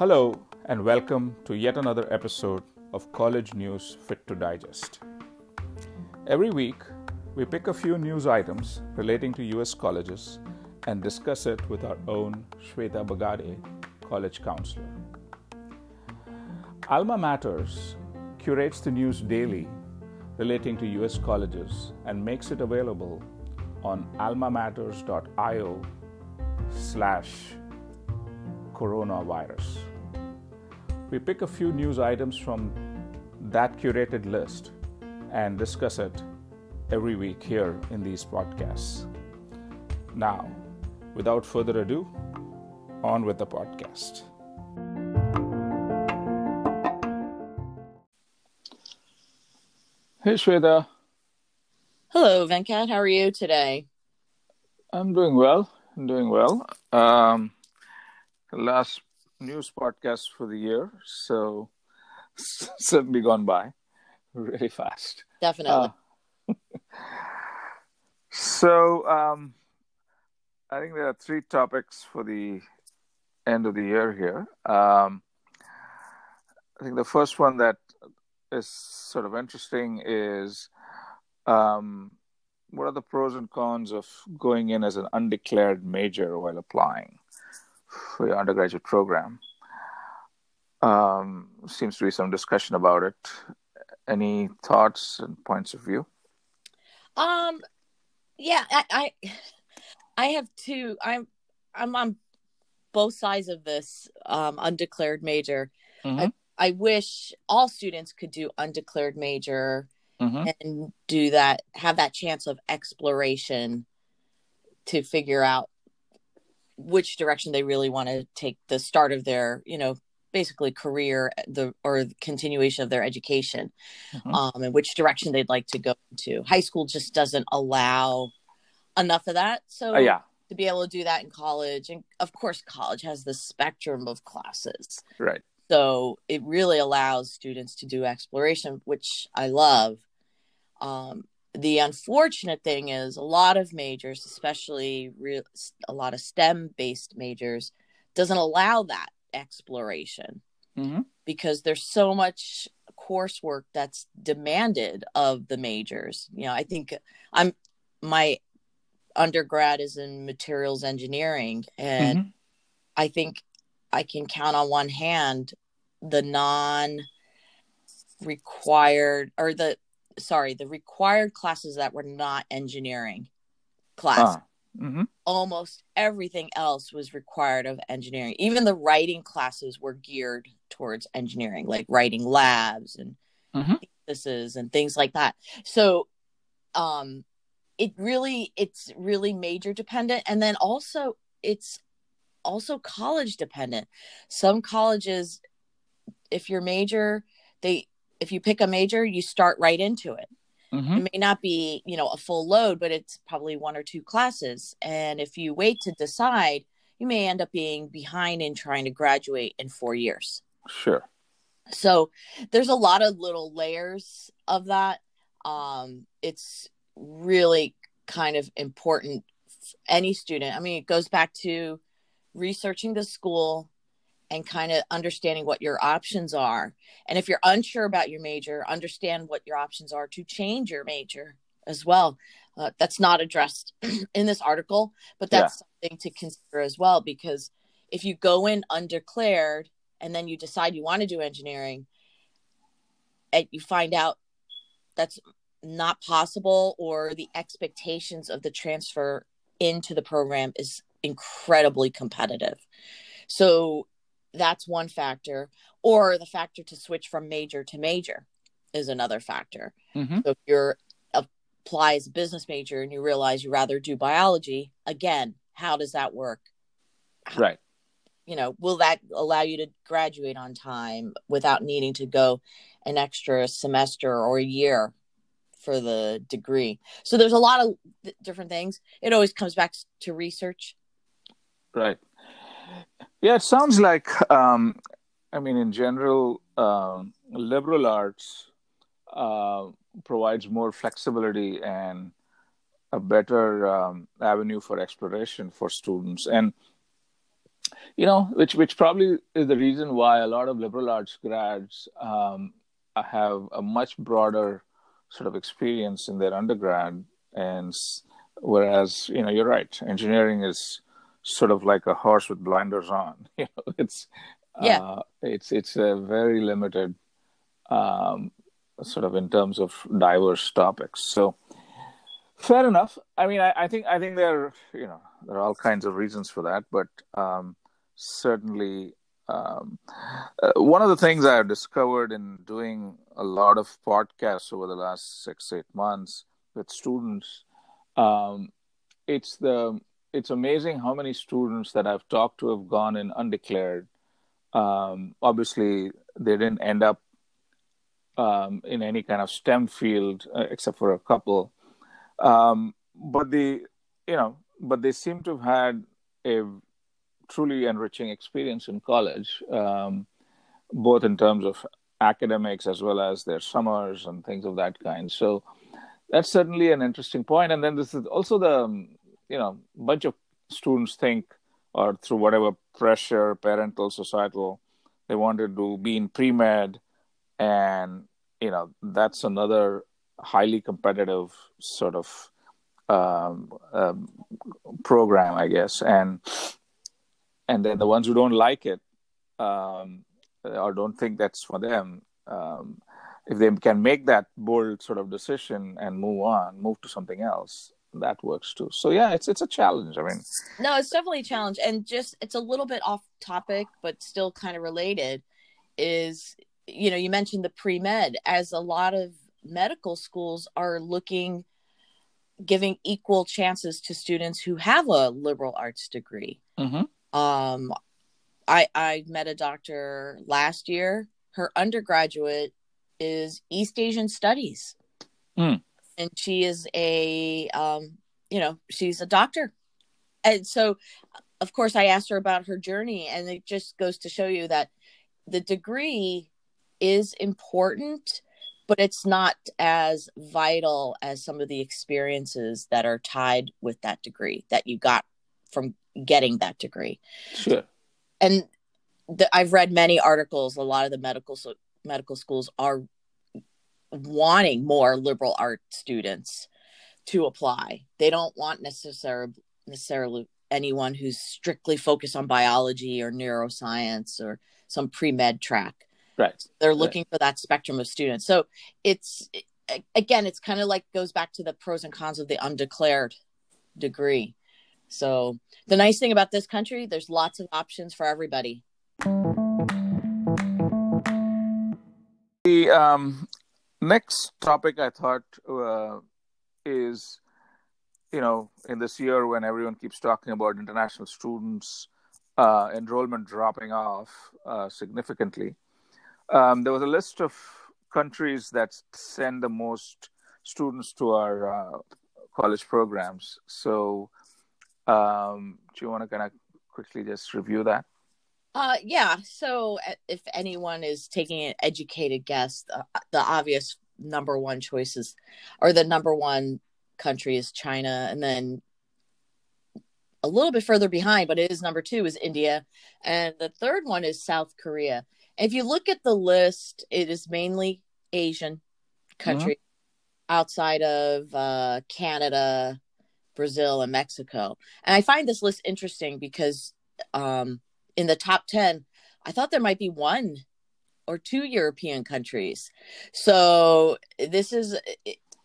Hello, and welcome to yet another episode of College News Fit to Digest. Every week, we pick a few news items relating to US colleges and discuss it with our own Shweta Bagade, college counselor. Alma Matters curates the news daily relating to US colleges and makes it available on almamatters.io slash coronavirus. We pick a few news items from that curated list and discuss it every week here in these podcasts. Now, without further ado, on with the podcast. Hey Shweta, Hello, Venkat. How are you today? I'm doing well. I'm doing well. Um, last news podcast for the year, so certainly gone by really fast. Definitely. Uh, so um, I think there are three topics for the end of the year here. Um, I think the first one that is sort of interesting is um, what are the pros and cons of going in as an undeclared major while applying for your undergraduate program? Um, seems to be some discussion about it. Any thoughts and points of view? Um, yeah, I, I, I have two. I'm, I'm on both sides of this um, undeclared major. Mm-hmm. I, I wish all students could do undeclared major Mm-hmm. and do that, have that chance of exploration to figure out which direction they really want to take the start of their, you know, basically career the or the continuation of their education Mhm. um and which direction they'd like to go to high school just doesn't allow enough of that so Uh, yeah, to be able to do that in college and of course college has the spectrum of classes right. so it really allows students to do exploration which i love um, the unfortunate thing is a lot of majors especially a lot of stem based majors doesn't allow that exploration Mm-hmm. because there's so much coursework that's demanded of the majors. You know, I think I'm my undergrad is in materials engineering and Mhm. I think I can count on one hand the non required or the sorry, the required classes that were not engineering class Ah. Mm-hmm. almost everything else was required of engineering. Even the writing classes were geared towards engineering, like writing labs and Mhm. theses and things like that. So, um, it really it's really major dependent, and then also it's also college dependent. Some colleges, if your major, they if you pick a major, you start right into it. Mm-hmm. it may not be you know a full load but it's probably one or two classes. And if you wait to decide you may end up being behind in trying to graduate in four years. Sure. so there's a lot of little layers of that. Um it's really kind of important any student. I mean it goes back to researching the school and kind of understanding what your options are. And if you're unsure about your major understand what your options are to change your major as well. Uh, that's not addressed in this article but that's something to consider as well because if you go in undeclared and then you decide you want to do engineering and you find out that's not possible or the expectations of the transfer into the program is incredibly competitive. So that's one factor or the factor to switch from major to major is another factor Mm-hmm. so if you're apply as a business major and you realize you rather do biology again how does that work Right. you know will that allow you to graduate on time without needing to go an extra semester or a year for the degree so there's a lot of th- different things it always comes back to research Right. Yeah, it sounds like, um, I mean, in general, um, liberal arts uh, provides more flexibility and a better um, avenue for exploration for students. And you know, which which probably is the reason why a lot of liberal arts grads um, have a much broader sort of experience in their undergrad, and whereas you know, you're right, engineering is sort of like a horse with blinders on. You know, it's yeah, uh, it's it's a very limited um, sort of in terms of diverse topics. So fair enough. I mean, I, I think I think there you know there are all kinds of reasons for that, but um, certainly um, uh, one of the things I've discovered in doing a lot of podcasts over the last six eight months with students, um, it's the it's amazing how many students that I've talked to have gone in undeclared. Um, obviously, they didn't end up um, in any kind of STEM field uh, except for a couple, um, but the you know, but they seem to have had a truly enriching experience in college, um, both in terms of academics as well as their summers and things of that kind. So that's certainly an interesting point. And then this is also the um, you know a bunch of students think or through whatever pressure, parental, societal, they wanted to be in pre med, and you know that's another highly competitive sort of um, um, program, I guess, and and then the ones who don't like it um, or don't think that's for them, um, if they can make that bold sort of decision and move on, move to something else, that works too. So yeah, it's it's a challenge. I mean, no, it's definitely a challenge, and just it's a little bit off topic, but still kind of related. Is you know you mentioned the pre med as a lot of medical schools are looking giving equal chances to students who have a liberal arts degree. Mm-hmm. Um, I I met a doctor last year. Her undergraduate is East Asian Studies, mm. And she is a um, you know she's a doctor, and so of course I asked her about her journey, and it just goes to show you that the degree is important but it's not as vital as some of the experiences that are tied with that degree that you got from getting that degree. Sure. And the, I've read many articles. A lot of the medical so, medical schools are wanting more liberal art students to apply. They don't want necessarily necessarily anyone who's strictly focused on biology or neuroscience or some pre med track. Right. They're looking right. for that spectrum of students. So it's again, it's kind of like goes back to the pros and cons of the undeclared degree. So the nice thing about this country, there's lots of options for everybody. The um, next topic I thought uh, is, you know, in this year when everyone keeps talking about international students uh, enrollment dropping off uh, significantly, um, there was a list of countries that send the most students to our uh, college programs. So, um, do you want to kind of quickly just review that? Uh, yeah. So, uh, if anyone is taking an educated guess, the, the obvious number one choices or the number one country is China, and then a little bit further behind, but it is number two is India, and the third one is South Korea. If you look at the list, it is mainly Asian countries mm-hmm. outside of uh, Canada, Brazil, and Mexico. And I find this list interesting because um, in the top 10, I thought there might be one or two European countries. So this is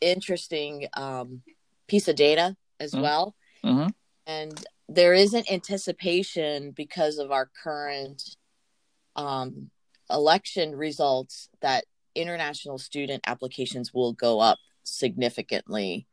interesting um, piece of data as mm-hmm. well. Mm-hmm. And there is an anticipation because of our current um, election results that international student applications will go up significantly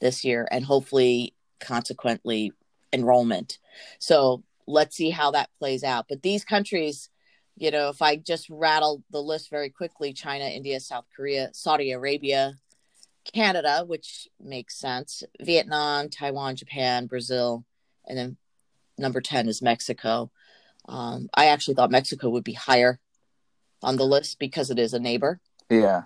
this year and hopefully consequently enrollment. So let's see how that plays out. But these countries, you know, if I just rattle the list very quickly China, India, South Korea, Saudi Arabia, Canada, which makes sense, Vietnam, Taiwan, Japan, Brazil, and then number 10 is Mexico. Um, I actually thought Mexico would be higher on the list because it is a neighbor. Yeah.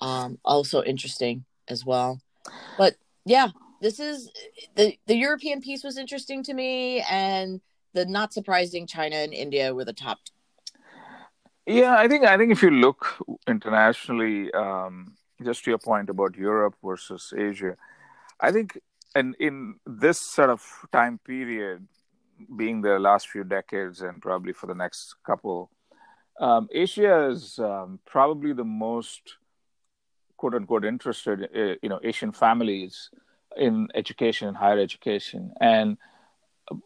Um, also interesting as well. But yeah, this is the the European piece was interesting to me, and the not surprising China and India were the top. Yeah, I think I think if you look internationally, um, just to your point about Europe versus Asia, I think and in this sort of time period, being the last few decades and probably for the next couple, um, Asia is um, probably the most quote unquote interested, uh, you know, Asian families in education, and higher education, and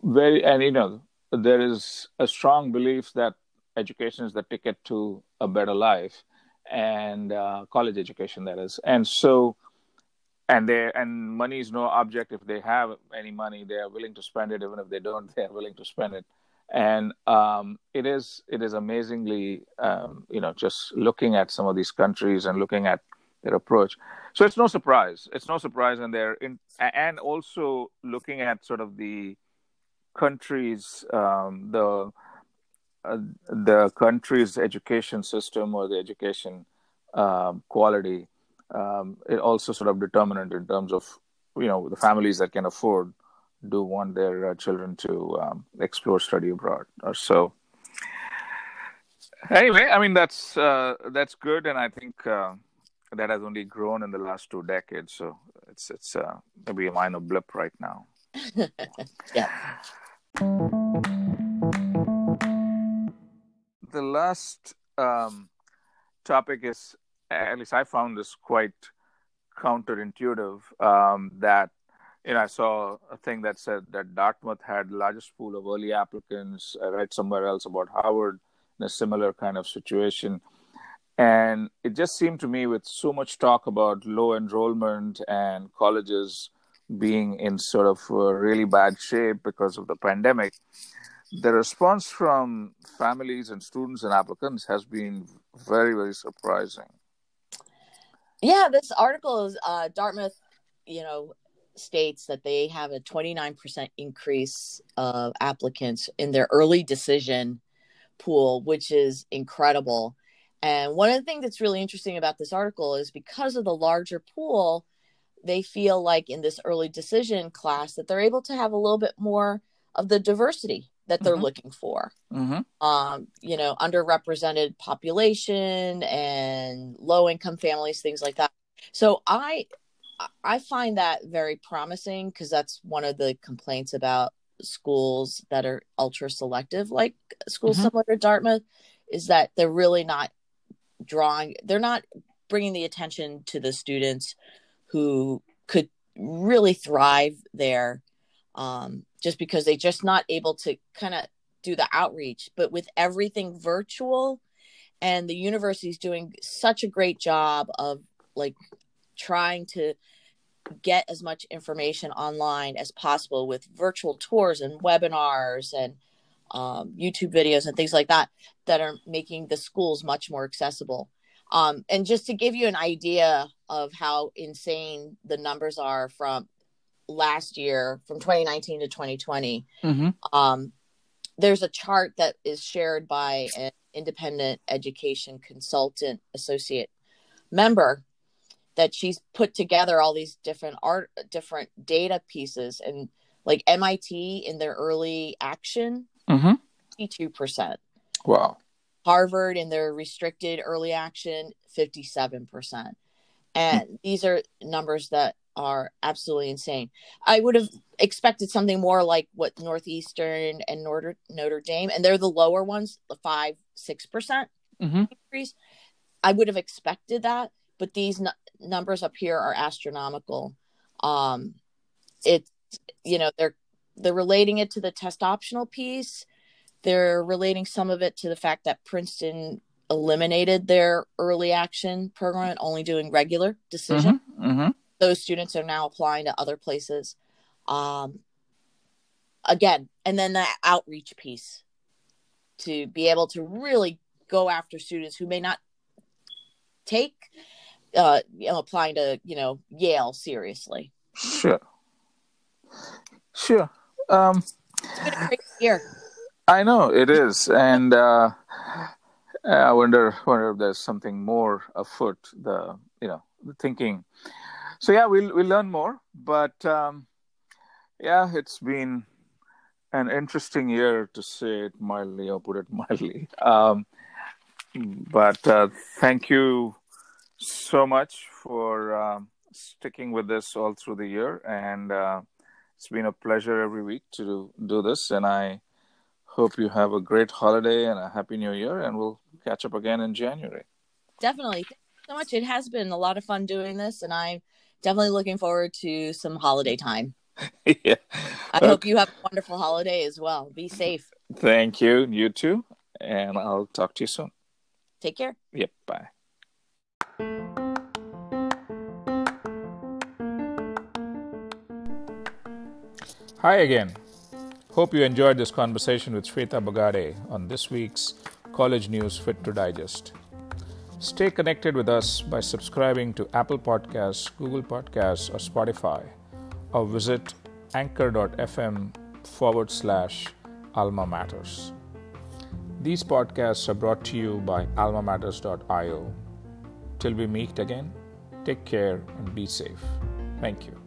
very and you know there is a strong belief that education is the ticket to a better life and uh, college education that is. And so and they and money is no object. If they have any money they are willing to spend it. Even if they don't they are willing to spend it. And um, it is it is amazingly um, you know just looking at some of these countries and looking at their approach. So it's no surprise. It's no surprise and they're in and also looking at sort of the countries um, the uh, the country's education system or the education um, quality um, it also sort of determinant in terms of you know the families that can afford do want their uh, children to um, explore study abroad. Or so anyway i mean that's uh, that's good and i think uh, that has only grown in the last two decades so it's it's uh, maybe a minor blip right now. Yeah the last um, topic is at least I found this quite counterintuitive. Um, that you know, I saw a thing that said that Dartmouth had the largest pool of early applicants. I read somewhere else about Harvard in a similar kind of situation. And it just seemed to me, with so much talk about low enrollment and colleges being in sort of really bad shape because of the pandemic, the response from families and students and applicants has been very, very surprising. Yeah, this article is uh, Dartmouth, you know, states that they have a 29% increase of applicants in their early decision pool, which is incredible. And one of the things that's really interesting about this article is because of the larger pool, they feel like in this early decision class that they're able to have a little bit more of the diversity that they're mm-hmm. looking for. Mm-hmm. Um, you know, underrepresented population and low income families, things like that. So I I find that very promising because that's one of the complaints about schools that are ultra selective, like schools mm-hmm. similar to Dartmouth, is that they're really not drawing, they're not bringing the attention to the students who could really thrive there um, just because they're just not able to kind of do the outreach. But with everything virtual, and the university is doing such a great job of like trying to get as much information online as possible with virtual tours and webinars and um, YouTube videos and things like that that are making the schools much more accessible. Um, and just to give you an idea of how insane the numbers are from last year from 2019 to 2020 mm-hmm. um, there's a chart that is shared by an independent education consultant associate member that she's put together all these different art different data pieces and like mit in their early action mm-hmm. 52% wow harvard in their restricted early action 57% and these are numbers that are absolutely insane. I would have expected something more like what Northeastern and Notre, Notre Dame, and they're the lower ones, the five, 6% mm-hmm. increase. I would have expected that, but these n- numbers up here are astronomical. Um, it's, you know, they're, they're relating it to the test optional piece. They're relating some of it to the fact that Princeton eliminated their early action program and only doing regular decision. Mm-hmm. Mm-hmm. Those students are now applying to other places. Um, again and then the outreach piece to be able to really go after students who may not take uh, you know, applying to you know yale seriously. Sure. Sure. Um year i know it is and uh i wonder wonder if there's something more afoot the you know the thinking so yeah, we'll we'll learn more. But um, yeah, it's been an interesting year to say it mildly or put it mildly. Um, but uh, thank you so much for um, sticking with this all through the year. And uh, it's been a pleasure every week to do this. And I hope you have a great holiday and a happy new year. And we'll catch up again in January. Definitely. Thank you so much. It has been a lot of fun doing this. And I'm definitely looking forward to some holiday time. yeah. I okay. hope you have a wonderful holiday as well. Be safe. Thank you. You too. And I'll talk to you soon. Take care. Yep. Bye. Hi again. Hope you enjoyed this conversation with Shweta Bogade on this week's College News Fit to Digest. Stay connected with us by subscribing to Apple Podcasts, Google Podcasts, or Spotify, or visit anchor.fm forward slash alma matters. These podcasts are brought to you by almamatters.io. Till we meet again, take care and be safe. Thank you.